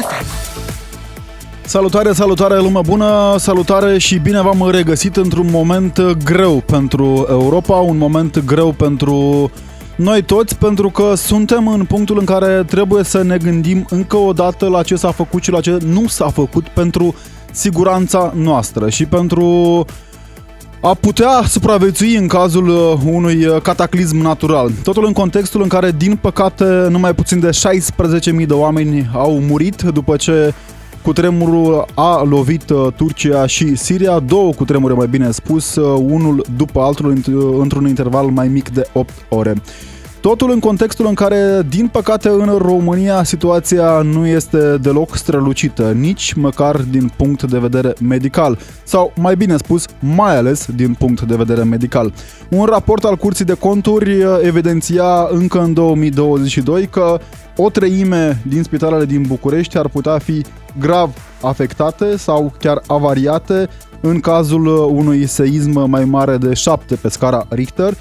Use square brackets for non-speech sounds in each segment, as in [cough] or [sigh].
FM. Salutare, salutare lume bună, salutare și bine v-am regăsit într-un moment greu pentru Europa, un moment greu pentru noi toți, pentru că suntem în punctul în care trebuie să ne gândim încă o dată la ce s-a făcut și la ce nu s-a făcut pentru siguranța noastră și pentru a putea supraviețui în cazul uh, unui uh, cataclism natural. Totul în contextul în care, din păcate, numai puțin de 16.000 de oameni au murit după ce cutremurul a lovit uh, Turcia și Siria, două cutremure mai bine spus, unul după altul într-un interval mai mic de 8 ore. Totul în contextul în care, din păcate, în România situația nu este deloc strălucită, nici măcar din punct de vedere medical, sau mai bine spus, mai ales din punct de vedere medical. Un raport al Curții de Conturi evidenția încă în 2022 că o treime din spitalele din București ar putea fi grav afectate sau chiar avariate în cazul unui seism mai mare de 7 pe scara Richter,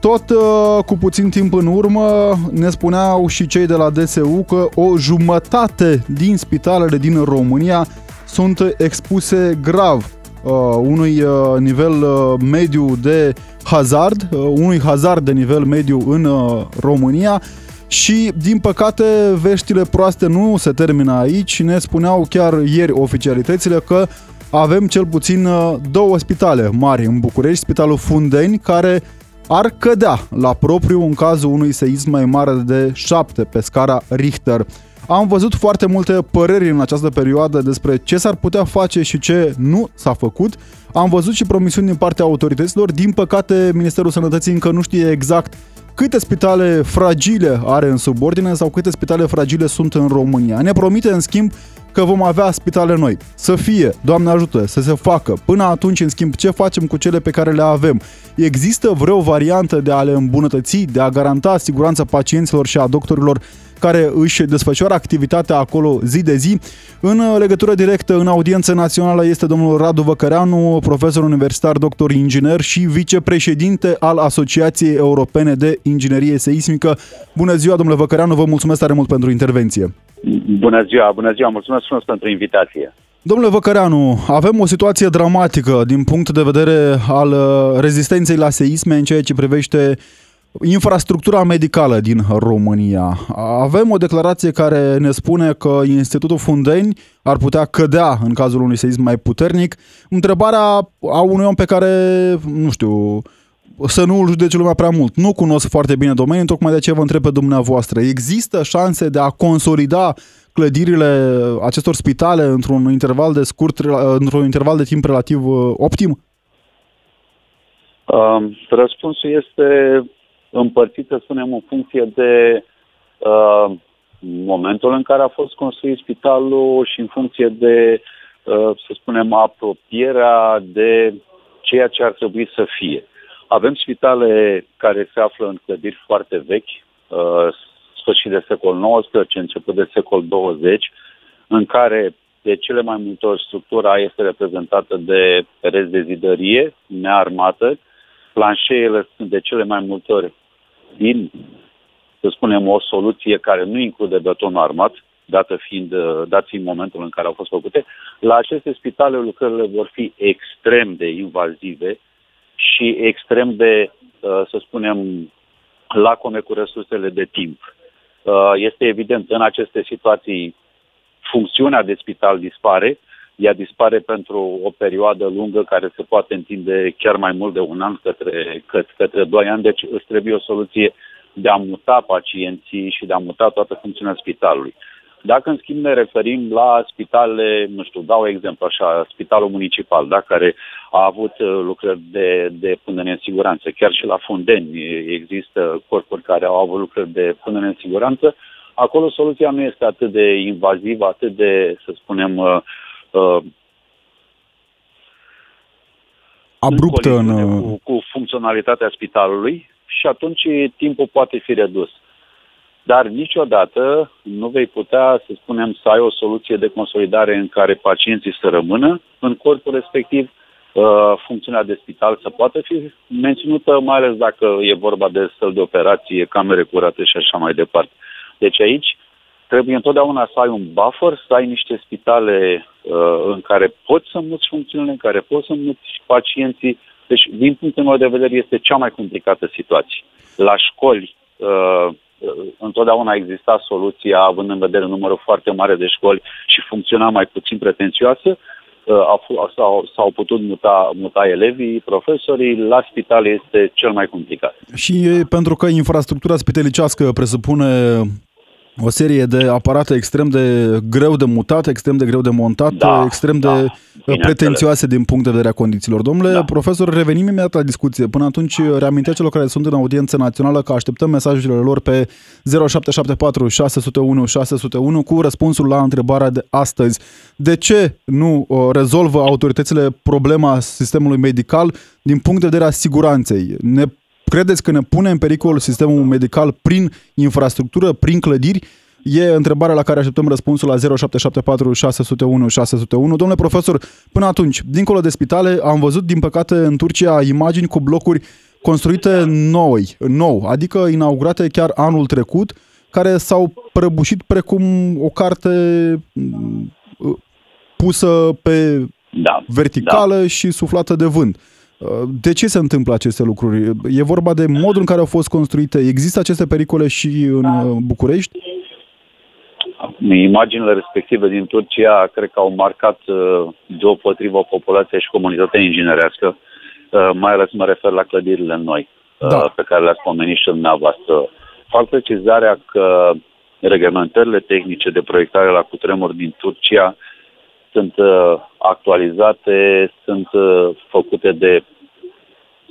tot uh, cu puțin timp în urmă ne spuneau și cei de la DSU că o jumătate din spitalele din România sunt expuse grav uh, unui uh, nivel uh, mediu de hazard, uh, unui hazard de nivel mediu în uh, România și, din păcate, veștile proaste nu se termină aici. Ne spuneau chiar ieri oficialitățile că avem cel puțin uh, două spitale mari în București, Spitalul Fundeni, care ar cădea la propriu în cazul unui seism mai mare de 7 pe scara Richter. Am văzut foarte multe păreri în această perioadă despre ce s-ar putea face și ce nu s-a făcut. Am văzut și promisiuni din partea autorităților. Din păcate, Ministerul Sănătății încă nu știe exact câte spitale fragile are în subordine sau câte spitale fragile sunt în România. Ne promite, în schimb, că vom avea spitale noi. Să fie, Doamne ajută, să se facă. Până atunci, în schimb, ce facem cu cele pe care le avem? Există vreo variantă de a le îmbunătăți, de a garanta siguranța pacienților și a doctorilor care își desfășoară activitatea acolo zi de zi. În legătură directă, în audiență națională, este domnul Radu Văcăreanu, profesor universitar, doctor inginer și vicepreședinte al Asociației Europene de Inginerie Seismică. Bună ziua, domnule Văcăreanu, vă mulțumesc tare mult pentru intervenție. Bună ziua, bună ziua, mulțumesc frumos pentru invitație. Domnule Văcăreanu, avem o situație dramatică din punct de vedere al uh, rezistenței la seisme în ceea ce privește infrastructura medicală din România. Avem o declarație care ne spune că Institutul Fundeni ar putea cădea în cazul unui seism mai puternic. Întrebarea a unui om pe care, nu știu, să nu îl judece lumea prea mult. Nu cunosc foarte bine domeniul, tocmai de aceea vă întreb pe dumneavoastră. Există șanse de a consolida clădirile acestor spitale într-un interval de scurt, într-un interval de timp relativ uh, optim? Uh, răspunsul este împărțit, să spunem, în funcție de uh, momentul în care a fost construit spitalul și în funcție de, uh, să spunem, apropierea de ceea ce ar trebui să fie. Avem spitale care se află în clădiri foarte vechi, uh, sfârșit de secol XIX, început de secol 20, în care de cele mai multe ori structura este reprezentată de pereți de zidărie nearmată, planșeele sunt de cele mai multe ori din, să spunem, o soluție care nu include betonul armat, dată fiind, dat fiind momentul în care au fost făcute. La aceste spitale lucrările vor fi extrem de invazive și extrem de, uh, să spunem, lacome cu resursele de timp. Uh, este evident, în aceste situații, funcțiunea de spital dispare, ea dispare pentru o perioadă lungă care se poate întinde chiar mai mult de un an către, către, către doi ani, deci îți trebuie o soluție de a muta pacienții și de a muta toată funcțiunea spitalului. Dacă, în schimb, ne referim la spitale, nu știu, dau exemplu așa, spitalul municipal, da, care a avut uh, lucrări de, de punere în siguranță, chiar și la Fundeni există corpuri care au avut lucrări de punere în siguranță, acolo soluția nu este atât de invazivă, atât de, să spunem, uh, uh, abruptă în... în... Cu, cu funcționalitatea spitalului și atunci timpul poate fi redus dar niciodată nu vei putea, să spunem, să ai o soluție de consolidare în care pacienții să rămână în corpul respectiv, uh, funcțiunea de spital să poată fi menținută, mai ales dacă e vorba de săl de operație, camere curate și așa mai departe. Deci aici trebuie întotdeauna să ai un buffer, să ai niște spitale uh, în care poți să muți funcțiunile, în care poți să muți pacienții. Deci, din punctul meu de vedere, este cea mai complicată situație. La școli, uh, întotdeauna exista soluția, având în vedere numărul foarte mare de școli și funcționa mai puțin pretențioasă, uh, s-au, s-au putut muta, muta elevii, profesorii, la spital este cel mai complicat. Și pentru că infrastructura spitalicească presupune o serie de aparate extrem de greu de mutat, extrem de greu de montat, da, extrem de da, pretențioase din punct de vedere a condițiilor. Domnule da. profesor, revenim imediat la discuție. Până atunci, reamintesc celor care sunt în audiență națională că așteptăm mesajele lor pe 0774 601 601 cu răspunsul la întrebarea de astăzi. De ce nu uh, rezolvă autoritățile problema sistemului medical din punct de vedere a siguranței? Ne Credeți că ne pune în pericol sistemul medical prin infrastructură, prin clădiri? E întrebarea la care așteptăm răspunsul la 0774 601 601. Domnule profesor, până atunci, dincolo de spitale, am văzut, din păcate, în Turcia imagini cu blocuri construite noi, nou, adică inaugurate chiar anul trecut, care s-au prăbușit precum o carte mm, pusă pe da, verticală da. și suflată de vânt. De ce se întâmplă aceste lucruri? E vorba de modul în care au fost construite? Există aceste pericole și în uh, București? Imaginile respective din Turcia cred că au marcat uh, deopotrivă populația și comunitatea inginerească, uh, mai ales mă refer la clădirile noi, da. pe care le-ați pomenit și dumneavoastră. Fac precizarea că reglementările tehnice de proiectare la cutremur din Turcia sunt uh, actualizate, sunt uh, făcute de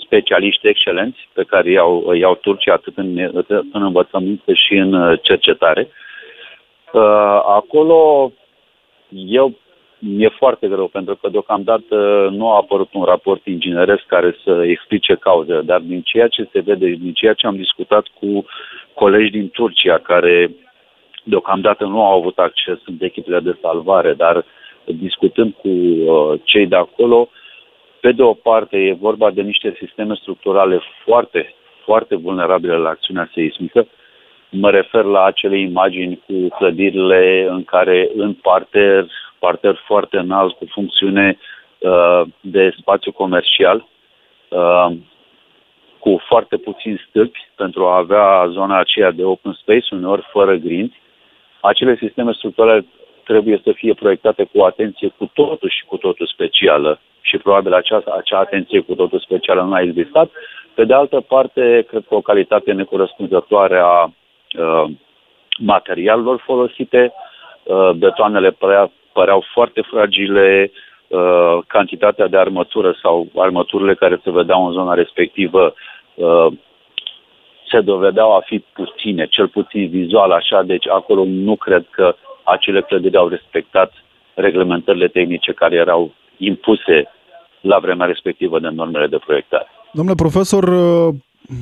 specialiști excelenți pe care iau, iau Turcia atât în, în învățământ cât și în uh, cercetare. Acolo eu mi-e foarte greu pentru că deocamdată nu a apărut un raport ingineresc care să explice cauzele, dar din ceea ce se vede, din ceea ce am discutat cu colegi din Turcia care deocamdată nu au avut acces în echipele de salvare, dar discutând cu uh, cei de acolo, pe de o parte e vorba de niște sisteme structurale foarte, foarte vulnerabile la acțiunea seismică. Mă refer la acele imagini cu clădirile în care în parter, parter foarte înalt cu funcțiune uh, de spațiu comercial, uh, cu foarte puțini stâlpi pentru a avea zona aceea de open space, uneori fără grinzi. Acele sisteme structurale trebuie să fie proiectate cu atenție cu totul și cu totul specială și probabil acea, acea atenție cu totul specială nu a existat. Pe de altă parte, cred că o calitate necorespunzătoare a uh, materialelor folosite, uh, betoanele părea, păreau foarte fragile, uh, cantitatea de armătură sau armăturile care se vedeau în zona respectivă uh, se dovedeau a fi puține, cel puțin vizual așa, deci acolo nu cred că acele clădiri au respectat reglementările tehnice care erau impuse la vremea respectivă de normele de proiectare. Domnule profesor,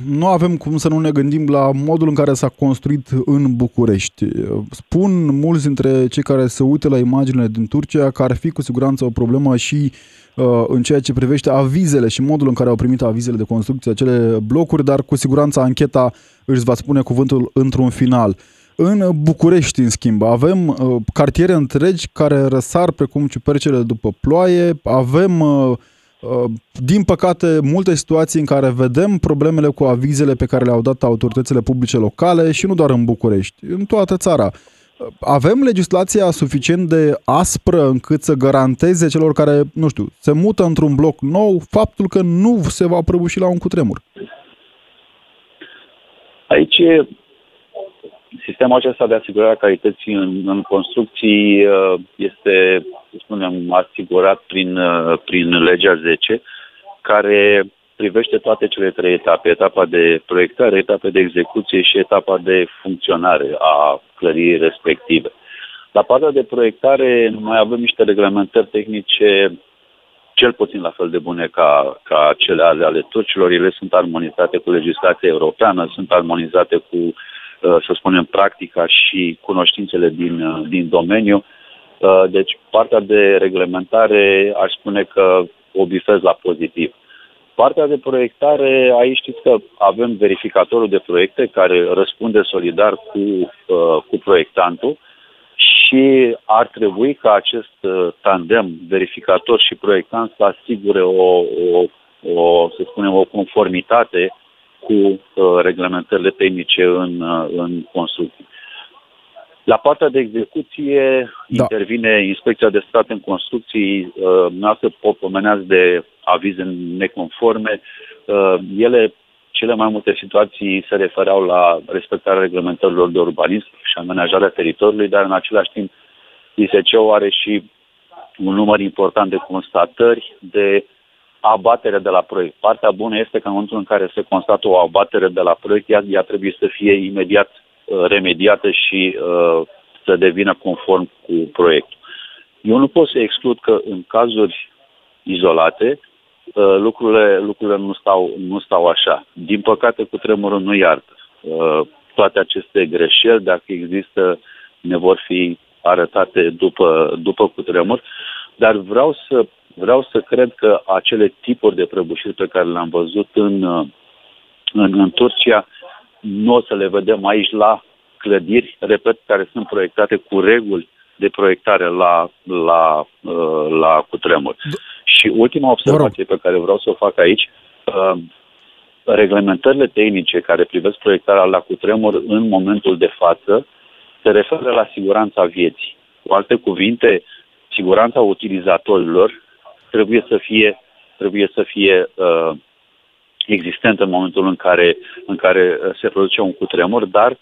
nu avem cum să nu ne gândim la modul în care s-a construit în București. Spun mulți dintre cei care se uită la imaginile din Turcia că ar fi cu siguranță o problemă și uh, în ceea ce privește avizele și modul în care au primit avizele de construcție acele blocuri, dar cu siguranță ancheta își va spune cuvântul într-un final. În București, în schimb, avem uh, cartiere întregi care răsar precum ciupercele după ploaie, avem, uh, uh, din păcate, multe situații în care vedem problemele cu avizele pe care le-au dat autoritățile publice locale și nu doar în București, în toată țara. Avem legislația suficient de aspră încât să garanteze celor care, nu știu, se mută într-un bloc nou faptul că nu se va prăbuși la un cutremur. Aici sistemul acesta de asigurare a calității în, în construcții uh, este, să spunem, asigurat prin, uh, prin legea 10, care privește toate cele trei etape, etapa de proiectare, etapa de execuție și etapa de funcționare a clădirii respective. La partea de proiectare mai avem niște reglementări tehnice cel puțin la fel de bune ca, ca cele ale, ale turcilor. Ele sunt armonizate cu legislația europeană, sunt armonizate cu Uh, să spunem, practica și cunoștințele din, uh, din domeniu. Uh, deci, partea de reglementare aș spune că o bifez la pozitiv. Partea de proiectare, aici știți că avem verificatorul de proiecte care răspunde solidar cu, uh, cu proiectantul și ar trebui ca acest uh, tandem verificator și proiectant să asigure o, o, o să spunem, o conformitate cu uh, reglementările tehnice în, uh, în construcții. La partea de execuție da. intervine Inspecția de Stat în construcții, uh, noastră pomeneați de avize neconforme. Uh, ele, cele mai multe situații se refereau la respectarea reglementărilor de urbanism și amenajarea teritoriului, dar în același timp ISC-ul are și un număr important de constatări de abatere de la proiect. Partea bună este că în momentul în care se constată o abatere de la proiect, ea, ea trebuie să fie imediat uh, remediată și uh, să devină conform cu proiectul. Eu nu pot să exclud că în cazuri izolate uh, lucrurile, lucrurile nu, stau, nu stau așa. Din păcate, cu tremurul nu iartă. Uh, toate aceste greșeli, dacă există, ne vor fi arătate după, după cutremur, dar vreau să Vreau să cred că acele tipuri de prăbușiri pe care le-am văzut în, în, în Turcia nu o să le vedem aici la clădiri, repet, care sunt proiectate cu reguli de proiectare la, la, la cutremur. Și ultima observație pe care vreau să o fac aici, reglementările tehnice care privesc proiectarea la cutremur în momentul de față se referă la siguranța vieții. Cu alte cuvinte, siguranța utilizatorilor trebuie să fie, trebuie să fie uh, existent în momentul în care, în care uh, se produce un cutremur, dar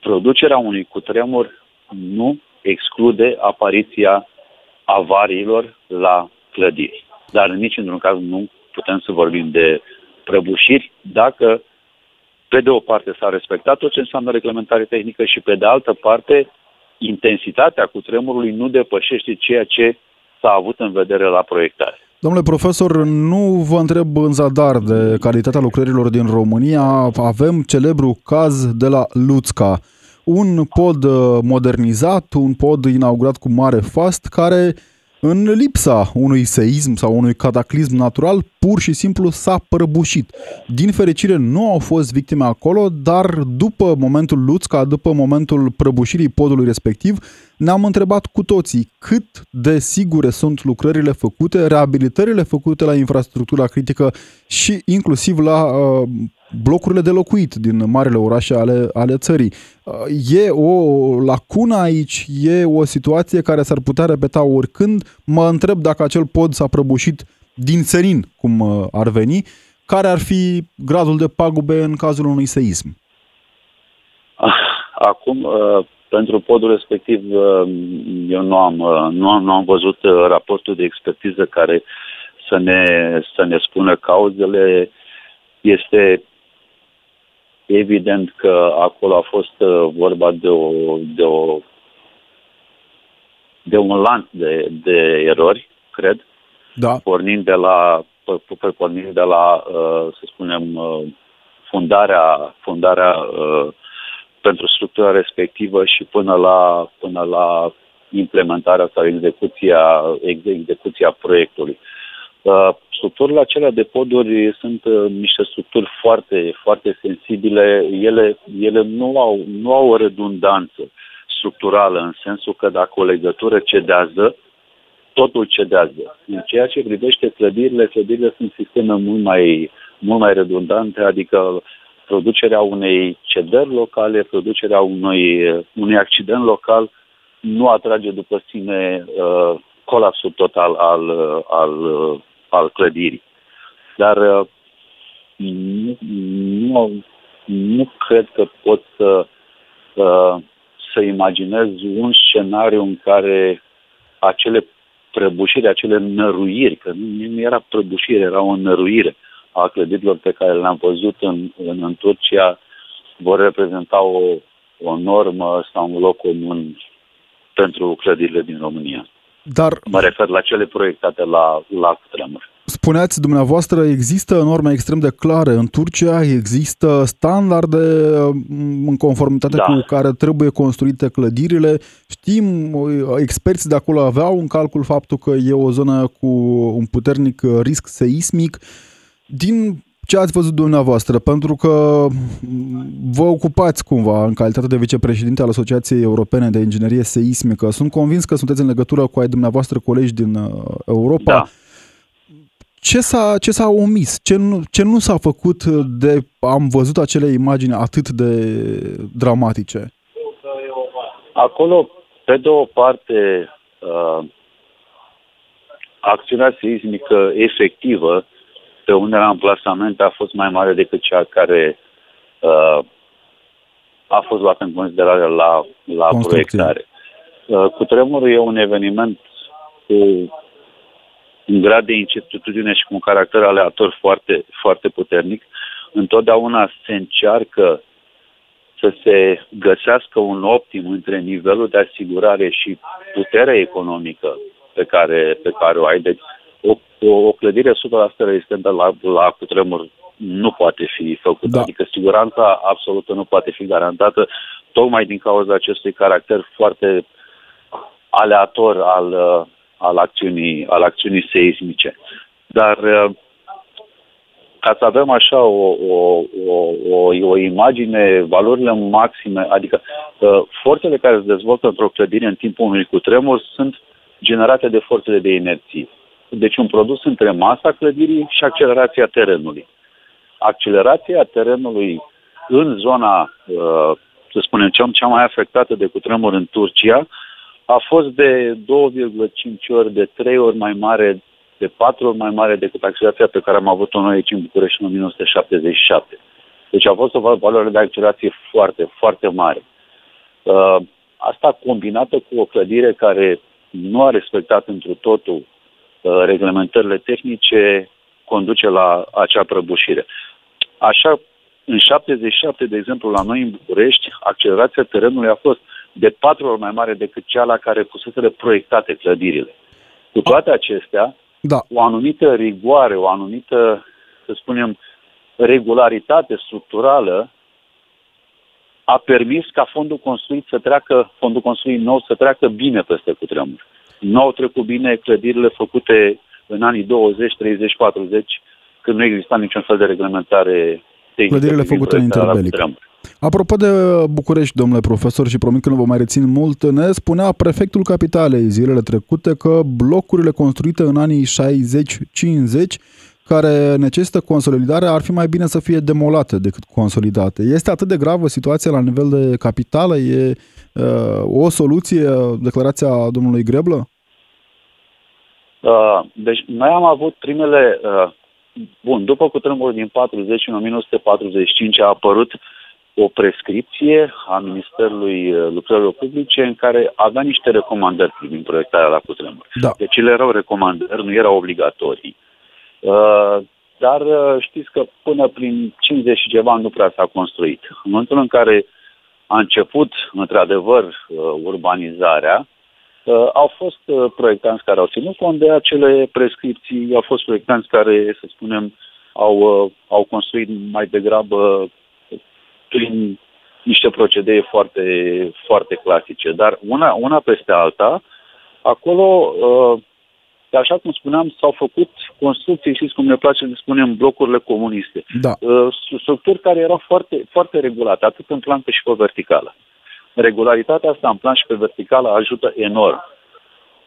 producerea unui cutremur nu exclude apariția avariilor la clădiri. Dar nici într-un caz nu putem să vorbim de prăbușiri dacă pe de o parte s-a respectat tot ce înseamnă reglementare tehnică și pe de altă parte intensitatea cutremurului nu depășește ceea ce s-a avut în vedere la proiectare. Domnule profesor, nu vă întreb în zadar de calitatea lucrărilor din România. Avem celebru caz de la Luțca. Un pod uh, modernizat, un pod inaugurat cu mare fast, care în lipsa unui seism sau unui cataclism natural, pur și simplu s-a prăbușit. Din fericire nu au fost victime acolo, dar după momentul Luțca, după momentul prăbușirii podului respectiv, ne-am întrebat cu toții cât de sigure sunt lucrările făcute, reabilitările făcute la infrastructura critică și inclusiv la uh, blocurile de locuit din marile orașe ale, ale țării. E o lacună aici, e o situație care s-ar putea repeta oricând. Mă întreb dacă acel pod s-a prăbușit din serin, cum uh, ar veni, care ar fi gradul de pagube în cazul unui seism? Ah, acum, uh, pentru podul respectiv, uh, eu nu am, nu am, nu am văzut raportul de expertiză care să ne, să ne spună cauzele. Este Evident că acolo a fost uh, vorba de, o, de, o, de un lanț de, de erori, cred, da. pornind de la, pornind de la uh, să spunem, uh, fundarea, fundarea pentru structura respectivă și până la, până la implementarea sau execuția, execuția proiectului. Uh, structurile acelea de poduri sunt uh, niște structuri foarte, foarte sensibile. Ele, ele nu, au, nu au o redundanță structurală în sensul că dacă o legătură cedează, totul cedează. În ceea ce privește clădirile, clădirile sunt sisteme mult mai, mult mai redundante, adică producerea unei cedări locale, producerea unui, unui accident local nu atrage după sine uh, colapsul total al, al al clădirii. Dar uh, nu, nu, nu cred că pot să, uh, să imaginez un scenariu în care acele prăbușiri, acele năruiri, că nu, nu era prăbușire, era o năruire a clădirilor pe care le-am văzut în, în, în Turcia, vor reprezenta o, o normă sau un loc comun pentru clădirile din România. Dar... Mă refer la cele proiectate la, la tremur. Spuneați dumneavoastră, există norme extrem de clare în Turcia, există standarde mm, în conformitate da. cu care trebuie construite clădirile. Știm, experții de acolo aveau în calcul faptul că e o zonă cu un puternic risc seismic. Din ce ați văzut dumneavoastră? Pentru că vă ocupați cumva în calitate de vicepreședinte al Asociației Europene de Inginerie Seismică. Sunt convins că sunteți în legătură cu ai dumneavoastră colegi din uh, Europa. Da. Ce s-a, ce s-a omis? Ce nu, ce nu s-a făcut de am văzut acele imagini atât de dramatice? Acolo, pe de o parte, uh, acțiunea seismică efectivă pe unele amplasament a fost mai mare decât cea care uh, a fost luată în considerare la, la proiectare. Uh, cu tremurul e un eveniment cu un grad de incertitudine și cu un caracter aleator foarte, foarte puternic. Întotdeauna se încearcă să se găsească un optim între nivelul de asigurare și puterea economică pe care, pe care o ai. Deci o, o, o clădire 100% rezistentă la, la cutremur nu poate fi făcută. Da. Adică siguranța absolută nu poate fi garantată tocmai din cauza acestui caracter foarte aleator al, al, acțiunii, al acțiunii seismice. Dar ca să avem așa o, o, o, o, o imagine, valorile maxime, adică forțele care se dezvoltă într-o clădire în timpul unui cutremur sunt generate de forțele de inerție. Deci un produs între masa clădirii și accelerația terenului. Accelerația terenului în zona, uh, să spunem, cea mai afectată de cutremur în Turcia, a fost de 2,5 ori, de 3 ori mai mare, de 4 ori mai mare decât accelerația pe care am avut-o noi aici în București în 1977. Deci a fost o valoare de accelerație foarte, foarte mare. Uh, asta combinată cu o clădire care nu a respectat întru totul Uh, reglementările tehnice conduce la acea prăbușire. Așa, în 77, de exemplu, la noi în București, accelerația terenului a fost de patru ori mai mare decât cea la care fusese proiectate clădirile. Cu toate acestea, da. o anumită rigoare, o anumită, să spunem, regularitate structurală a permis ca fondul construit să treacă, fondul construit nou să treacă bine peste cutremur nu au trecut bine clădirile făcute în anii 20, 30, 40, când nu exista niciun fel de reglementare tehnică. Clădirile făcute în interbelic. Apropo de București, domnule profesor, și promit că nu vă mai rețin mult, ne spunea prefectul capitalei zilele trecute că blocurile construite în anii 60-50 care necesită consolidare ar fi mai bine să fie demolate decât consolidate. Este atât de gravă situația la nivel de capitală? E uh, o soluție declarația domnului Greblă? Uh, deci noi am avut primele, uh, bun, după cutremurul din 40 în 1945 a apărut o prescripție a Ministerului uh, Lucrărilor Publice în care avea niște recomandări privind proiectarea la cutremur. Da. Deci ele erau recomandări, nu erau obligatorii. Uh, dar uh, știți că până prin 50 și ceva nu prea s-a construit. În momentul în care a început, într-adevăr, uh, urbanizarea, Uh, au fost uh, proiectanți care au ținut cont de acele prescripții, au fost proiectanți care, să spunem, au, uh, au construit mai degrabă prin niște procedee foarte, foarte clasice. Dar una, una peste alta, acolo, așa cum spuneam, s-au făcut construcții, știți cum ne place să spunem, blocurile comuniste. Da. Structuri care erau foarte, foarte regulate, atât în plan cât și pe verticală. Regularitatea asta în plan și pe verticală ajută enorm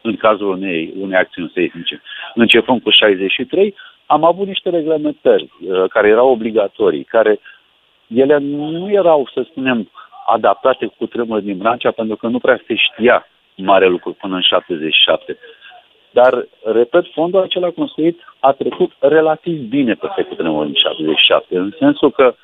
în cazul unei, unei acțiuni seismice. Începând cu 63, am avut niște reglementări uh, care erau obligatorii, care ele nu erau, să spunem, adaptate cu tremur din Brancea, pentru că nu prea se știa mare lucru până în 77. Dar, repet, fondul acela construit a trecut relativ bine pe cutremurul din 77, în sensul că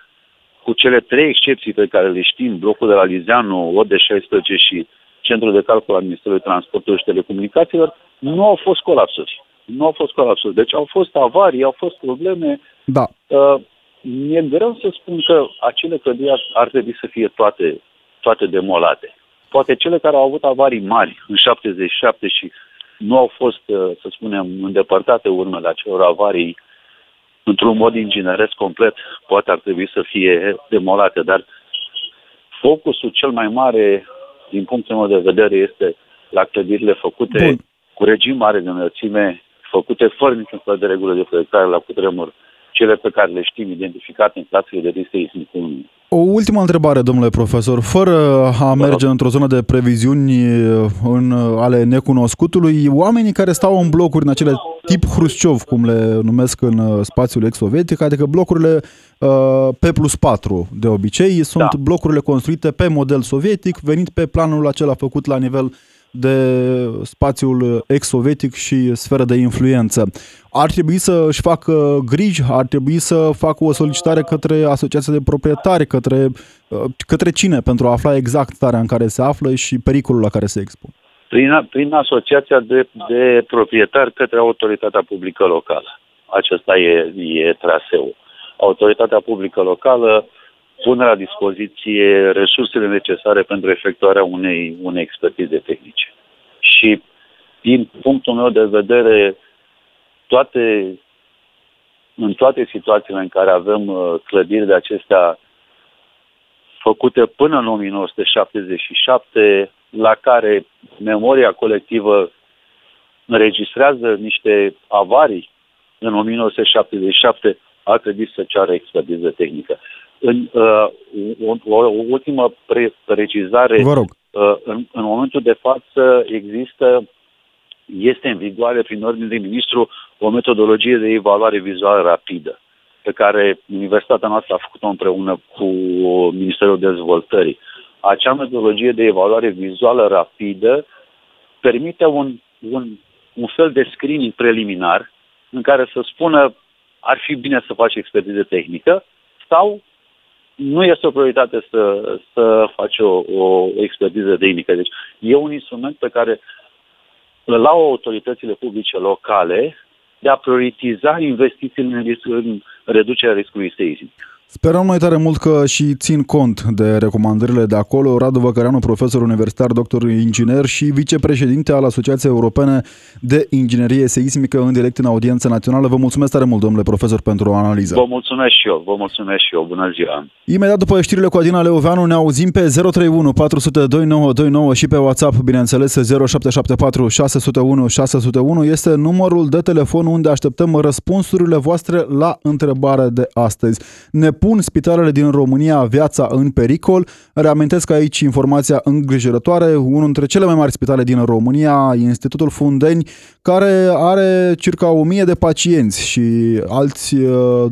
cu cele trei excepții pe care le știm, blocul de la Lizeanu, OD16 și Centrul de Calcul al Ministerului Transportului și Telecomunicațiilor, nu au fost colapsuri. Nu au fost colapsuri. Deci au fost avarii, au fost probleme. Da. Uh, mi-e greu să spun că acele clădiri ar, ar trebui să fie toate, toate demolate. Poate cele care au avut avarii mari în 77 și nu au fost, uh, să spunem, îndepărtate urmele acelor avarii într-un mod ingineresc complet, poate ar trebui să fie demolate, dar focusul cel mai mare, din punctul meu de vedere, este la clădirile făcute Bun. cu regim mare de înălțime, făcute fără niciun fel de regulă de proiectare la cutremur, cele pe care le știm identificate în clasele de risc seismic 1. O ultimă întrebare, domnule profesor. Fără a merge într-o zonă de previziuni în, ale necunoscutului, oamenii care stau în blocuri în acele tip Hrușciov, cum le numesc în spațiul ex-sovietic, adică blocurile uh, P plus 4 de obicei, sunt da. blocurile construite pe model sovietic, venit pe planul acela făcut la nivel de spațiul ex-sovietic și sferă de influență. Ar trebui să își facă griji, ar trebui să facă o solicitare către asociația de proprietari, către, către cine, pentru a afla exact starea în care se află și pericolul la care se expun. Prin, prin asociația de, de proprietari către autoritatea publică locală. Acesta e, e traseul. Autoritatea publică locală pune la dispoziție resursele necesare pentru efectuarea unei, unei expertize tehnice. Și din punctul meu de vedere, toate, în toate situațiile în care avem uh, clădiri de acestea făcute până în 1977, la care memoria colectivă înregistrează niște avarii în 1977, ar trebui să ceară expertiză tehnică. În, uh, o, o ultimă pre- precizare. Vă rog. Uh, în, în momentul de față există, este în vigoare prin ordine de ministru o metodologie de evaluare vizuală rapidă pe care Universitatea noastră a făcut-o împreună cu Ministerul Dezvoltării. Acea metodologie de evaluare vizuală rapidă permite un, un, un fel de screening preliminar în care să spună ar fi bine să faci expertiză tehnică sau nu este o prioritate să, să faci o, o expertiză tehnică. Deci e un instrument pe care îl au autoritățile publice locale de a prioritiza investițiile în, risc, în reducerea riscului seismic. Sperăm noi tare mult că și țin cont de recomandările de acolo. Radu Văcăreanu, profesor universitar, doctor inginer și vicepreședinte al Asociației Europene de Inginerie Seismică în direct în audiență națională. Vă mulțumesc tare mult, domnule profesor, pentru o analiză. Vă mulțumesc și eu, vă mulțumesc și eu. Bună ziua! Imediat după știrile cu Adina Leoveanu ne auzim pe 031 400 2929 și pe WhatsApp, bineînțeles, 0774 601 601 este numărul de telefon unde așteptăm răspunsurile voastre la întrebarea de astăzi. Ne pun spitalele din România viața în pericol. Reamintesc aici informația îngrijorătoare. Unul dintre cele mai mari spitale din România, Institutul Fundeni, care are circa 1000 de pacienți și alți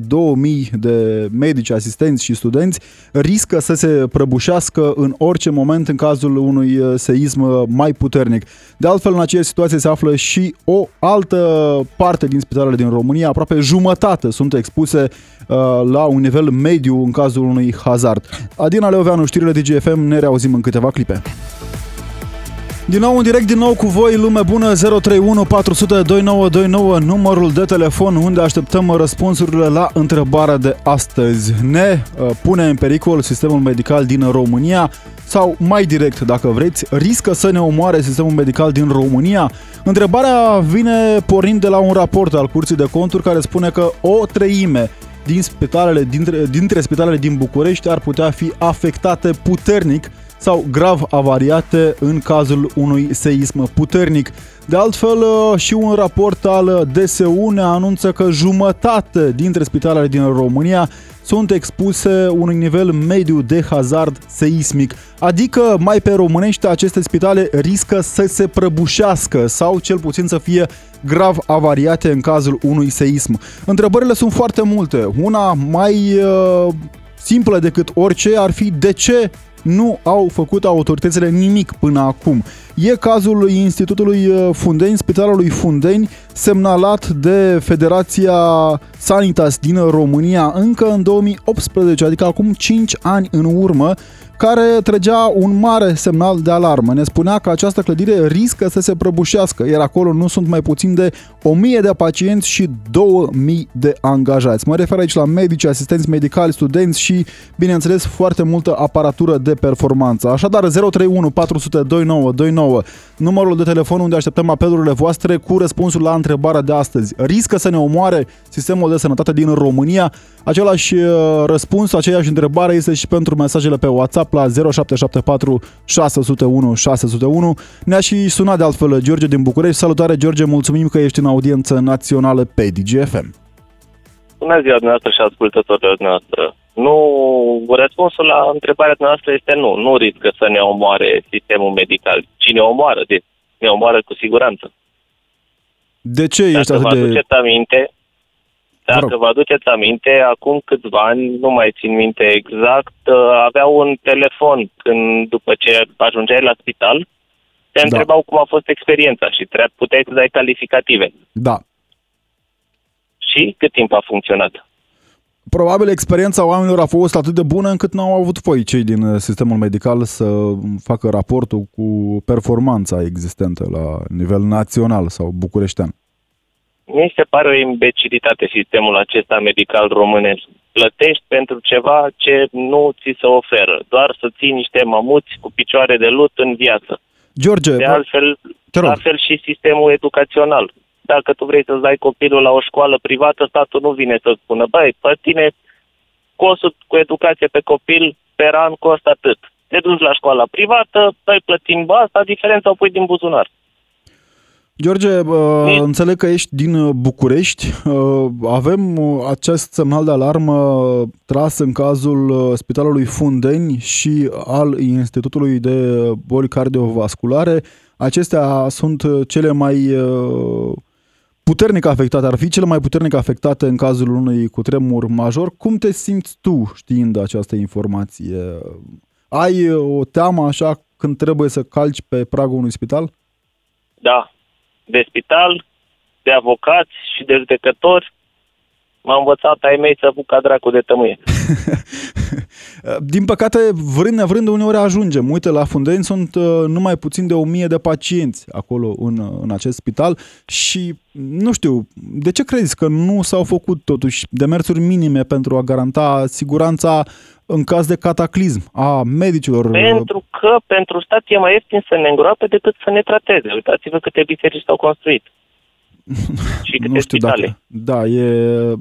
2000 uh, de medici, asistenți și studenți, riscă să se prăbușească în orice moment în cazul unui uh, seism mai puternic. De altfel, în aceeași situație se află și o altă parte din spitalele din România, aproape jumătate sunt expuse uh, la un nivel mediu în cazul unui hazard. Adina Leoveanu, știrile DGFM, ne reauzim în câteva clipe. Din nou în direct, din nou cu voi, lume bună, 031 400 2929, numărul de telefon unde așteptăm răspunsurile la întrebarea de astăzi. Ne uh, pune în pericol sistemul medical din România sau mai direct, dacă vreți, riscă să ne omoare sistemul medical din România? Întrebarea vine pornind de la un raport al Curții de Conturi care spune că o treime din spitalele, dintre, dintre spitalele din București ar putea fi afectate puternic sau grav avariate în cazul unui seism puternic. De altfel, uh, și un raport al DSU ne anunță că jumătate dintre spitalele din România sunt expuse unui nivel mediu de hazard seismic. Adică, mai pe românește, aceste spitale riscă să se prăbușească sau cel puțin să fie grav avariate în cazul unui seism. Întrebările sunt foarte multe. Una mai uh, simplă decât orice ar fi de ce nu au făcut autoritățile nimic până acum. E cazul Institutului uh, Fundeni, Spitalului Fundeni, semnalat de Federația Sanitas din România încă în 2018, adică acum 5 ani în urmă, care trăgea un mare semnal de alarmă. Ne spunea că această clădire riscă să se prăbușească, iar acolo nu sunt mai puțin de 1000 de pacienți și 2000 de angajați. Mă refer aici la medici, asistenți medicali, studenți și, bineînțeles, foarte multă aparatură de performanță. Așadar, 031 400 2929, numărul de telefon unde așteptăm apelurile voastre cu răspunsul la întrebarea de astăzi. Riscă să ne omoare sistemul de sănătate din România? Același uh, răspuns, aceeași întrebare este și pentru mesajele pe WhatsApp la 0774 601 601. Ne-a și sunat de altfel George din București. Salutare George, mulțumim că ești în audiență națională pe DGFM. Bună ziua dumneavoastră și ascultătorilor noastre. Nu, răspunsul la întrebarea noastră este nu. Nu riscă să ne omoare sistemul medical. Cine omoară? De, ne omoară cu siguranță. De ce ești Dacă vă atât de... aduceți aminte, dacă rog. vă aduceți aminte, acum câțiva ani, nu mai țin minte exact, uh, aveau un telefon când după ce ajungeai la spital, te Da. întrebau cum a fost experiența și tre- puteai să dai calificative. Da. Și cât timp a funcționat? Probabil experiența oamenilor a fost atât de bună încât n-au avut foi cei din uh, sistemul medical să facă raportul cu performanța existentă la nivel național sau bucureștean. Mi se pare o imbecilitate sistemul acesta medical românesc. Plătești pentru ceva ce nu ți se oferă, doar să ții niște mamuți cu picioare de lut în viață. George, De bă, altfel, te rog. la fel și sistemul educațional. Dacă tu vrei să-ți dai copilul la o școală privată, statul nu vine să spună, băi, pe tine costul cu educație pe copil per an costă atât. Te duci la școala privată, stai plătim asta, diferența o pui din buzunar. George, bă, Nici- înțeleg că ești din uh, București. Uh, Avem uh, acest semnal de alarmă tras în cazul uh, Spitalului Fundeni și al Institutului de Boli Cardiovasculare. Acestea sunt uh, cele mai uh, puternic afectate, ar fi cele mai puternic afectate în cazul unui cutremur major. Cum te simți tu știind această informație? Ai uh, o teamă așa când trebuie să calci pe pragul unui spital? Da, de spital, de avocați și de judecători, m-a învățat ai mei să fug ca dracu de tămâie. [laughs] Din păcate, vrând nevrând, uneori ajungem. Uite, la Fundeni sunt uh, numai puțin de o mie de pacienți acolo în, uh, în acest spital și nu știu, de ce crezi că nu s-au făcut totuși demersuri minime pentru a garanta siguranța în caz de cataclism a medicilor? Pentru că pentru stat e mai ieftin să ne îngroape decât să ne trateze. Uitați-vă câte biserici s-au construit. [laughs] și câte nu știu spitale. dacă. Da, e,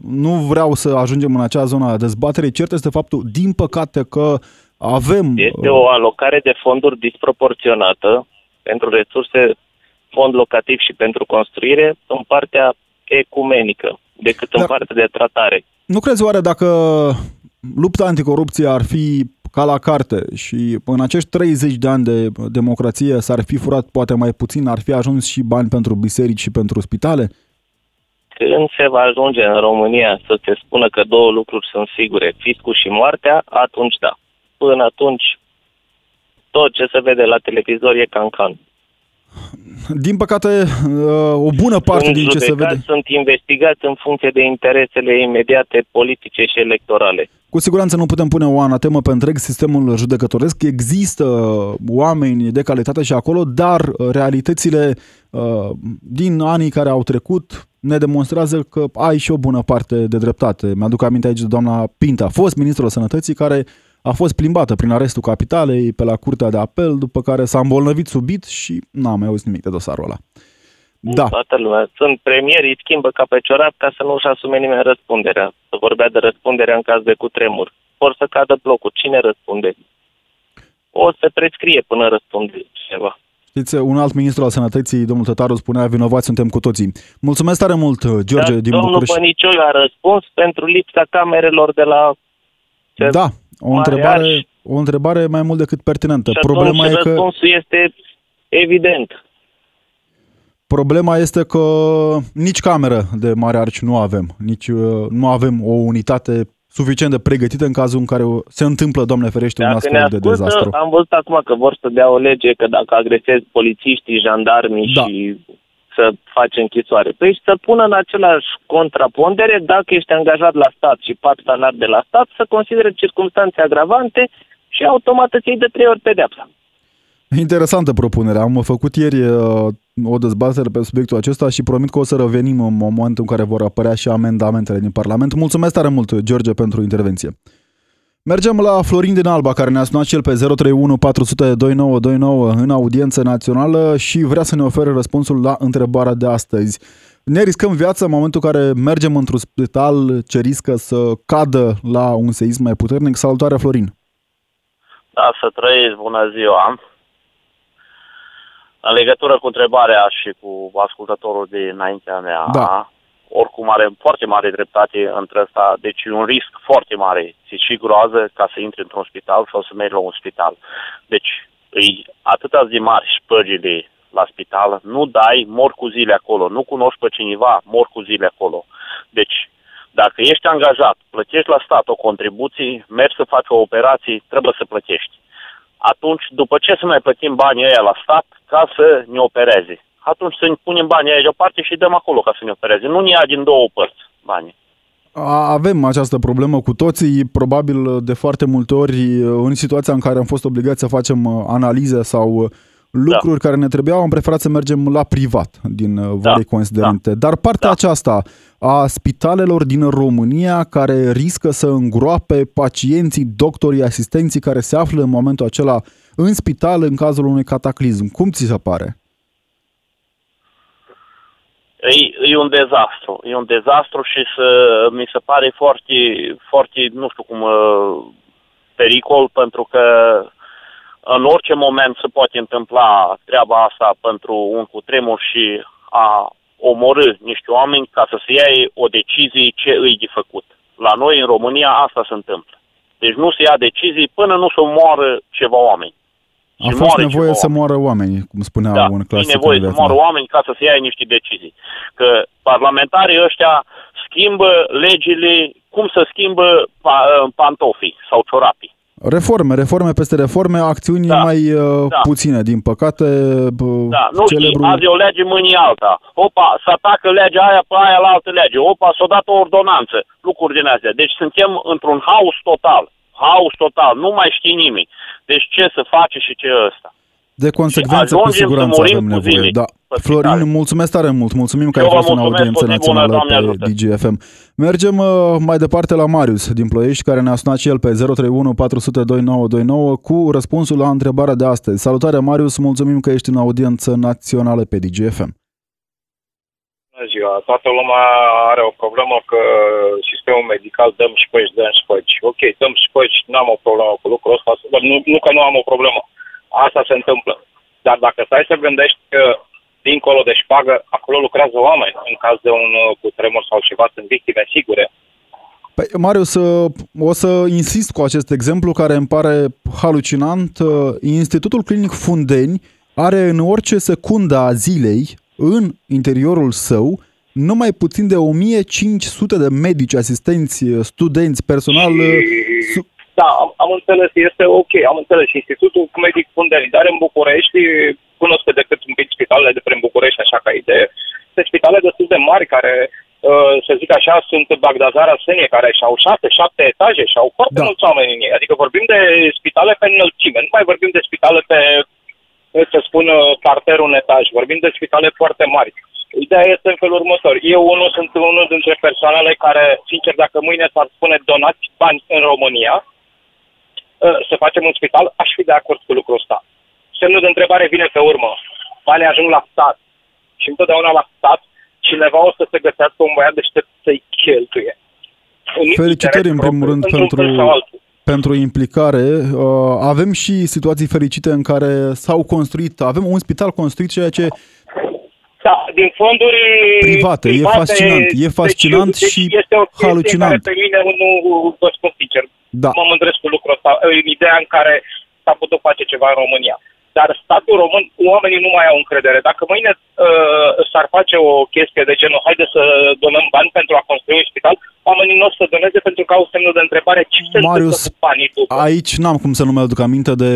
nu vreau să ajungem în acea zonă a dezbaterii. Cert este faptul, din păcate, că avem... Este uh, o alocare de fonduri disproporționată pentru resurse, fond locativ și pentru construire în partea ecumenică decât în Dar- partea de tratare. Nu crezi oare dacă lupta anticorupție ar fi ca la carte și în acești 30 de ani de democrație s-ar fi furat poate mai puțin, ar fi ajuns și bani pentru biserici și pentru spitale? Când se va ajunge în România să se spună că două lucruri sunt sigure, fiscul și moartea, atunci da. Până atunci, tot ce se vede la televizor e cancan. Din păcate, uh, o bună parte sunt din ce se judecați, vede... sunt investigați în funcție de interesele imediate politice și electorale. Cu siguranță nu putem pune o anatemă pe întreg sistemul judecătoresc. Există oameni de calitate și acolo, dar realitățile uh, din anii care au trecut ne demonstrează că ai și o bună parte de dreptate. Mi-aduc aminte aici de doamna Pinta, a fost ministrul sănătății care a fost plimbată prin arestul capitalei pe la curtea de apel, după care s-a îmbolnăvit subit și n-am mai auzit nimic de dosarul ăla. Da, Toată lumea. Sunt premieri, îi schimbă ca pe ciorap ca să nu-și asume nimeni răspunderea. Să vorbea de răspunderea în caz de cutremur. Vor să cadă blocul. Cine răspunde? O să prescrie până răspunde ceva. știți, un alt ministru al sănătății, domnul Tătaru, spunea vinovați suntem cu toții. Mulțumesc tare mult, George, Dar din domnul București. Bănicioi a răspuns pentru lipsa camerelor de la... Da, o Mare întrebare, Arș. o întrebare mai mult decât pertinentă. Și Problema atunci e că, răspunsul este evident. Problema este că nici cameră de mare arci nu avem. Nici uh, nu avem o unitate suficient de pregătită în cazul în care se întâmplă, Doamne ferește, un Dacă ne astfel de ascultă, dezastru. am văzut acum că vor să dea o lege că dacă agresezi polițiștii, jandarmii Da. și să faci închisoare. Păi să pună în același contrapondere, dacă ești angajat la stat și pat salar de la stat, să considere circunstanțe agravante și automat îți iei de trei ori pedepsa. Interesantă propunere. Am făcut ieri uh, o dezbatere pe subiectul acesta și promit că o să revenim în momentul în care vor apărea și amendamentele din Parlament. Mulțumesc tare mult, George, pentru intervenție. Mergem la Florin din Alba, care ne-a sunat și el pe 031 400 2929 în audiență națională și vrea să ne ofere răspunsul la întrebarea de astăzi. Ne riscăm viața în momentul în care mergem într-un spital ce riscă să cadă la un seism mai puternic. Salutare, Florin! Da, să trăiți, bună ziua. În legătură cu întrebarea și cu ascultătorul dinaintea mea, Da. oricum are foarte mare dreptate între asta, deci e un risc foarte mare. Ți și groază ca să intri într-un spital sau să mergi la un spital. Deci, îi atâta zi mari spărgile la spital, nu dai, mor cu zile acolo, nu cunoști pe cineva, mor cu zile acolo. Deci, dacă ești angajat, plătești la stat o contribuție, mergi să faci o operație, trebuie să plătești. Atunci, după ce să mai plătim banii ăia la stat ca să ne opereze? Atunci să ne punem banii aia deoparte și dăm acolo ca să ne opereze. Nu ne ia din două părți banii. Avem această problemă cu toții, probabil de foarte multe ori în situația în care am fost obligați să facem uh, analize sau uh, lucruri da. care ne trebuiau, am preferat să mergem la privat din uh, da. vari considerente. Da. Dar partea da. aceasta a spitalelor din România care riscă să îngroape pacienții, doctorii, asistenții care se află în momentul acela în spital în cazul unui cataclism. Cum ți se pare? E, e un dezastru. E un dezastru și să, mi se pare foarte, foarte, nu știu cum, uh, pericol, pentru că în orice moment se poate întâmpla treaba asta pentru un cutremur și a omorâ niște oameni ca să se ia o decizie ce îi de făcut. La noi, în România, asta se întâmplă. Deci nu se ia decizii până nu se moară ceva oameni. A fost nevoie să moară oameni, cum spunea da, un clasic. e nevoie să moară oameni ca să se ia niște decizii. Că parlamentarii ăștia schimbă legile cum să schimbă pantofii sau ciorapii. Reforme, reforme peste reforme, acțiuni da, mai uh, da. puține, din păcate. Da, nu celebru... știi, azi e o lege, mâini alta. Opa, să atacă legea aia pe aia la altă lege. Opa, s-a dat o ordonanță. Lucruri din astea. Deci suntem într-un haos total. Haos total. Nu mai știi nimic. Deci ce să face și ce ăsta. De consecvență, cu siguranță avem nevoie. Da. Florin, mulțumesc tare mult. Mulțumim că ai fost în audiență națională bună, pe DGFM. Mergem uh, mai departe la Marius din Ploiești, care ne-a sunat și el pe 031 400 2929 cu răspunsul la întrebarea de astăzi. Salutare, Marius, mulțumim că ești în audiență națională pe DGFM. Bună ziua! Toată lumea are o problemă că sistemul medical dăm și păi dăm și păi. Ok, dăm și păi n-am o problemă cu lucrul ăsta, nu, nu că nu am o problemă asta se întâmplă. Dar dacă stai să gândești că dincolo de șpagă, acolo lucrează oameni. În caz de un uh, cutremur sau ceva, sunt victime sigure. Păi, Marius, o să insist cu acest exemplu care îmi pare halucinant. Uh, Institutul Clinic Fundeni are în orice secundă a zilei, în interiorul său, numai puțin de 1500 de medici, asistenți, studenți, personal și... Da, am, am înțeles, este ok, am înțeles. Institutul Medic Fundeni, dar în București, cunosc decât un pic spitalele de prin București, așa ca idee, sunt spitale destul de mari care, uh, să zic așa, sunt Bagdazara Senie, care și-au șase, șapte etaje și au foarte da. mulți oameni în ei. Adică vorbim de spitale pe înălțime, nu mai vorbim de spitale pe, să spun, parterul un etaj, vorbim de spitale foarte mari. Ideea este în felul următor. Eu unul sunt unul dintre persoanele care, sincer, dacă mâine s-ar spune donați bani în România, Uh, să facem un spital, aș fi de acord cu lucrul ăsta. Semnul de întrebare vine pe urmă. Banii ajung la stat. Și întotdeauna la stat cineva o să se găsească un băiat deștept să-i cheltuie. Felicitări în primul rând pentru, pentru implicare. Uh, avem și situații fericite în care s-au construit, avem un spital construit, ceea ce da, din fonduri private. private e fascinant, e deci fascinant deci, și este o halucinant. Care pe mine nu vă spun sincer. Da. Mă mândresc cu lucrul ăsta, în ideea în care s-a putut face ceva în România. Dar statul român, oamenii nu mai au încredere. Dacă mâine uh, s-ar face o chestie de genul, haide să donăm bani pentru a construi un spital, oamenii nu o să doneze pentru că au semnul de întrebare ce se Marius, cu banii după. aici n-am cum să nu mi-aduc aminte de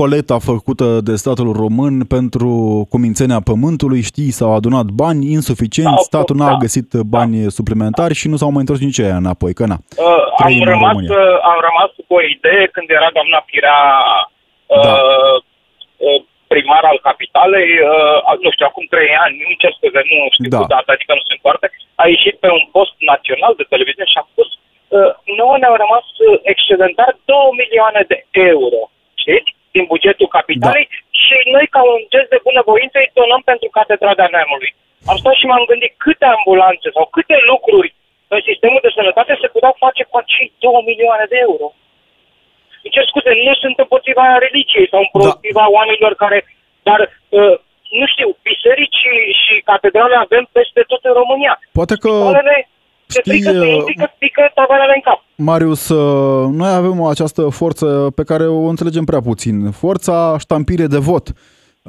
coleta făcută de statul român pentru cumințenia pământului, știi, s-au adunat bani insuficienți, da, statul n-a da, găsit bani da. suplimentari și nu s-au mai întors nici aia înapoi, că na. Uh, am, rămas, uh, am rămas cu o idee când era doamna Pirea uh, da Uh, primar al capitalei, uh, nu știu, acum trei ani, nu cer scuze, nu știu da. data, adică nu sunt foarte, a ieșit pe un post național de televiziune și a spus uh, nouă ne-au rămas excedentar 2 milioane de euro, știți, din bugetul capitalei da. și noi, ca un gest de bunăvoință, îi donăm pentru Catedrala Neamului. Am stat și m-am gândit câte ambulanțe sau câte lucruri în sistemul de sănătate se puteau face cu acei 2 milioane de euro îmi cer scuze, nu sunt împotriva religiei sau împotriva da. oamenilor care... Dar uh, nu știu, biserici și, și catedrale avem peste tot în România. Poate că Spitalele, de știi, frică să uh, intri că pică tavanele în cap. Marius, uh, noi avem această forță pe care o înțelegem prea puțin, forța ștampire de vot.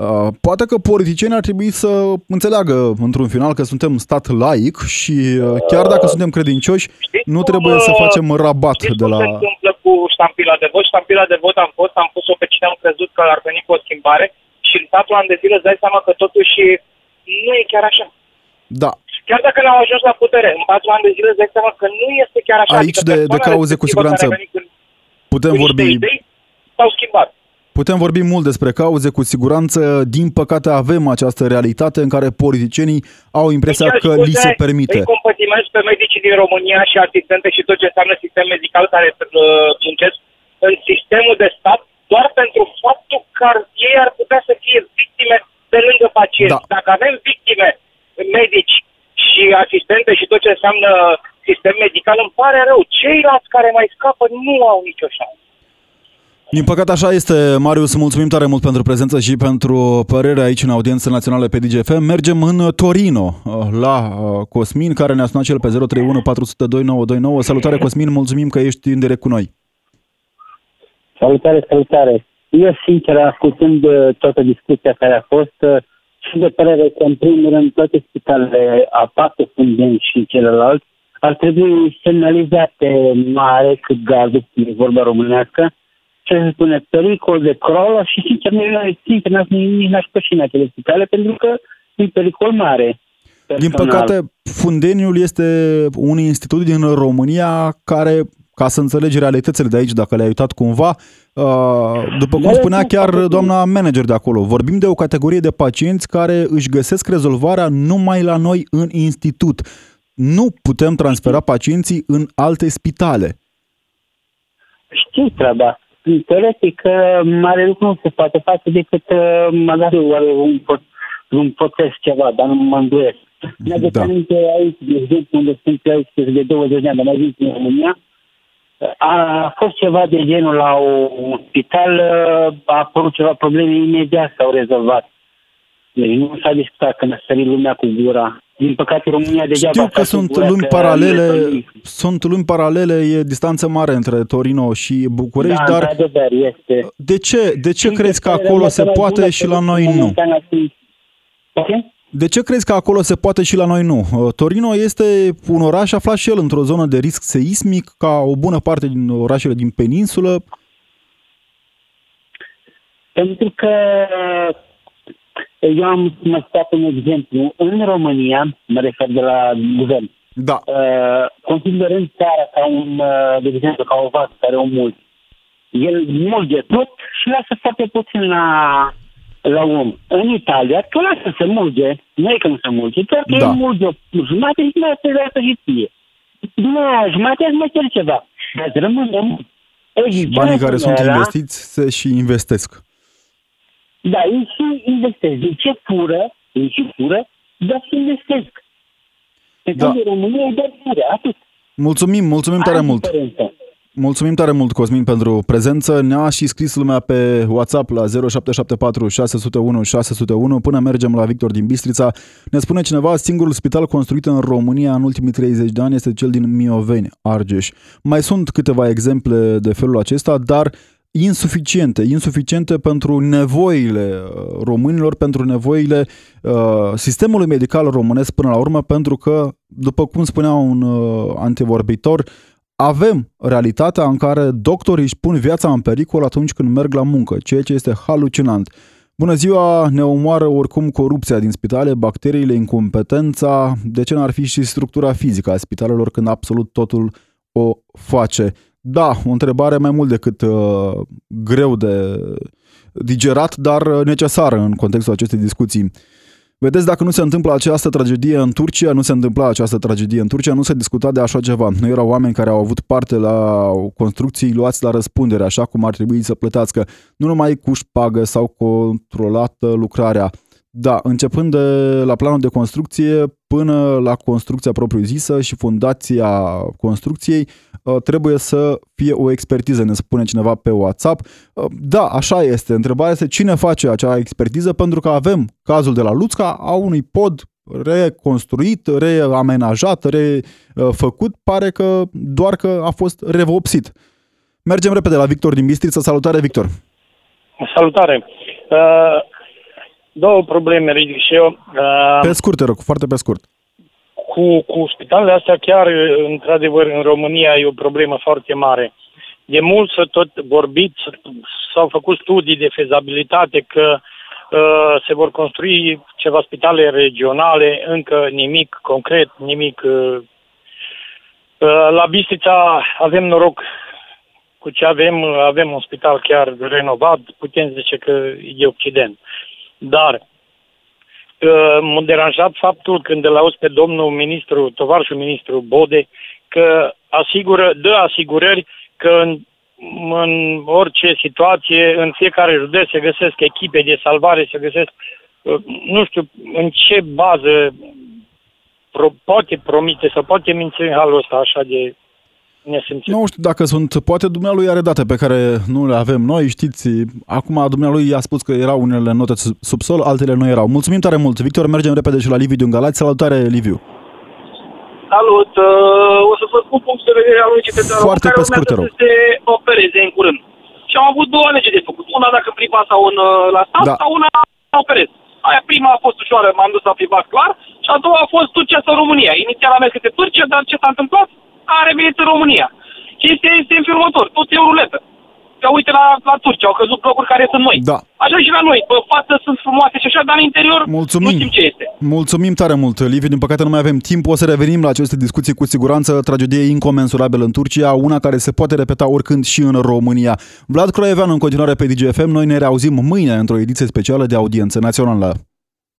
Uh, Poate că politicienii ar trebui să înțeleagă într-un final că suntem stat laic și uh, chiar dacă suntem credincioși, Știți nu cum, trebuie să uh, facem rabat Știți de cum la... se întâmplă cu ștampila de vot? Ștampila de vot am fost, am pus-o pe cine am crezut că ar veni cu o schimbare și în patru ani de zile îți dai seama că totuși nu e chiar așa. Da, Chiar dacă n-au ajuns la putere, în patru ani de zile îți dai seama că nu este chiar așa. Aici adică de- de persoana cauze cu respectivă siguranță care a venit cu- putem cu niște vorbi idei s-au schimbat. Putem vorbi mult despre cauze, cu siguranță. Din păcate avem această realitate în care politicienii au impresia Deci, că li scuze, se permite. Îi compătimez pe medicii din România și asistente și tot ce înseamnă sistem medical care uh, muncesc în sistemul de stat doar pentru faptul că ar, ei ar putea să fie victime pe lângă pacienți. Da. Dacă avem victime medici și asistente și tot ce înseamnă sistem medical, îmi pare rău. Ceilalți care mai scapă nu au nicio șansă. Din păcate așa este, Marius, mulțumim tare mult pentru prezență și pentru părere aici în audiență națională pe DGFM. Mergem în Torino uh, la uh, Cosmin, care ne-a sunat cel pe 031 402 929. Salutare Cosmin, mulțumim că ești în direct cu noi. Salutare, salutare. Eu, sincer, ascultând uh, toată discuția care a fost, uh, sunt de părere că, în primul rând, toate spitalele, aparte Fundeni și celălalt, ar trebui semnalizate mare cât gardul, cum e vorba românească, ce se spune, pericol de crolă și, sincer, nu, sincer, n-aș, nici n-aș păși în acele spitale, pentru că e pericol mare. Din personal. păcate, Fundeniul este un institut din România care, ca să înțelegi realitățile de aici, dacă le-ai uitat cumva, uh, după cum Da, spunea da, chiar da, da. doamna manager de acolo, vorbim de o categorie de pacienți care își găsesc rezolvarea numai la noi în institut. Nu putem transfera pacienții în alte spitale. Știți treaba. Teoretic, uh, mare lucru nu se poate face decât uh, măcar oare un, pro- un proces ceva, dar nu mă îndoiesc. Mi-aduc Da. da. aminte aici, de exemplu, unde sunt eu aici de 20 de ani, dar mai zis în România, a fost ceva de genul la o- un spital, uh, a apărut ceva probleme, imediat s-au rezolvat. Deci nu s-a discutat când a sărit lumea cu gura. Din păcate, România degeaba Știu a că stat cu sunt gura lumi că paralele, nu e sunt lumi paralele, e distanță mare între Torino și București, da, dar într-adevăr, este. de ce, de ce Sincer, crezi că părerea acolo mea se cea mai poate bună și la soluție noi nu? momentan ar fi- Ok? De ce crezi că acolo se poate și la noi nu? Uh, Torino este un oraș aflat și el într-o zonă de risc seismic, ca o bună parte din orașele din peninsulă. Pentru că eu am mă stat un exemplu. În România, mă refer de la guvern, Da, uh, considerând țara ca un, uh, de exemplu, ca o vasă care o mulți, el mulge tot și lasă foarte puțin la, la om. În Italia, tu lasă să mulge, nu e că nu se mulge, doar că Da. el mulge o jumătate și mai să lasă și ție. Nu, jumătate îți mai cer ceva. Dar îți rămâne mult. banii care sunt Exigența investiți se și investesc. Da, ei și investesc. De ce fură? Ei și fură, dar și investesc. Pe Da. da. când în România e doar fură, atât. Mulțumim, mulțumim tare Aia e mult. diferența. Mulțumim tare mult, Cosmin, pentru prezență. Ne-a și scris lumea pe WhatsApp la 0774 601 601 până mergem la Victor din Bistrița. Ne spune cineva, singurul spital construit în România în ultimii 30 de ani este cel din Mioveni, Argeș. Mai sunt câteva exemple de felul acesta, dar insuficiente, insuficiente pentru nevoile uh, românilor, pentru nevoile uh, sistemului medical românesc până la urmă, pentru că, după cum spunea un uh, antevorbitor, avem realitatea în care doctorii își pun viața în pericol atunci când merg la muncă, ceea ce este halucinant. Bună ziua, ne omoară oricum corupția din spitale, bacteriile, incompetența, de ce n-ar fi și structura fizică a spitalelor când absolut totul o face? Da, o întrebare mai mult decât uh, greu de digerat, dar uh, necesară în contextul acestei discuții. Vedeți, dacă nu se întâmplă această tragedie în Turcia, nu se întâmpla această tragedie în Turcia, nu se discuta de așa ceva. Nu erau oameni care au avut parte la construcții luați la răspundere, așa cum ar trebui să plătească, nu numai cu șpagă sau controlată lucrarea. Da, începând de la planul de construcție până la construcția propriu-zisă și fundația construcției, uh, trebuie să fie o expertiză, ne spune cineva pe WhatsApp. Uh, da, așa este. Întrebarea este cine face acea expertiză, pentru că avem cazul de la Luțca a unui pod reconstruit, reamenajat, refăcut, pare că doar că a fost revopsit. Mergem repede la Victor din Bistrița. Salutare, Victor! Salutare! Uh, două probleme ridic și eu. Uh, pe scurt, te rog, foarte pe scurt. Cu, cu spitalele astea chiar, într-adevăr, în România e o problemă foarte mare. De mult să tot vorbit, s-au făcut studii de fezabilitate că uh, se vor construi ceva spitale regionale, încă nimic concret, nimic. Uh, uh, la Bistrița avem noroc cu ce avem, avem un spital chiar renovat, putem zice că e Occident. Dar uh, m-a deranjat faptul când îl auzi pe domnul ministru, tovarșul ministru Bode, că asigură, dă asigurări că în, în orice situație, în fiecare județ se găsesc echipe de salvare, se găsesc, uh, nu știu în ce bază pro, poate promite sau poate minți în halul ăsta așa de nesimțit. Nu știu dacă sunt, poate dumnealui are date pe care nu le avem noi, știți, acum dumnealui a spus că erau unele note sub sol, altele nu erau. Mulțumim tare mult, Victor, mergem repede și la Liviu din Galați. Salutare, Liviu! Salut! Uh, o să vă spun punctul de vedere al unui cetățean Foarte care pe scurt, te rog. să se opereze în curând. Și am avut două alege de făcut. Una dacă privat sau în, uh, la stat, Da. sau una operez. Aia prima a fost ușoară, m-am dus la privat clar, și a doua a fost Turcia sau România. Inițial am mers către Turcia, dar ce s-a întâmplat? A revenit în România. Chestia este în felul următor, tot e o ruletă. Că uite la, la Turcia, au căzut blocuri care sunt noi. Da. Așa și la noi, pe față sunt frumoase și așa, dar în interior Mulțumim. nu știm ce este. Mulțumim tare mult, Liviu. Din păcate nu mai avem timp. O să revenim la aceste discuții cu siguranță. Tragedie incomensurabilă în Turcia, una care se poate repeta oricând și în România. Vlad Croievean în continuare pe DGFM. Noi ne reauzim mâine într-o ediție specială de audiență națională.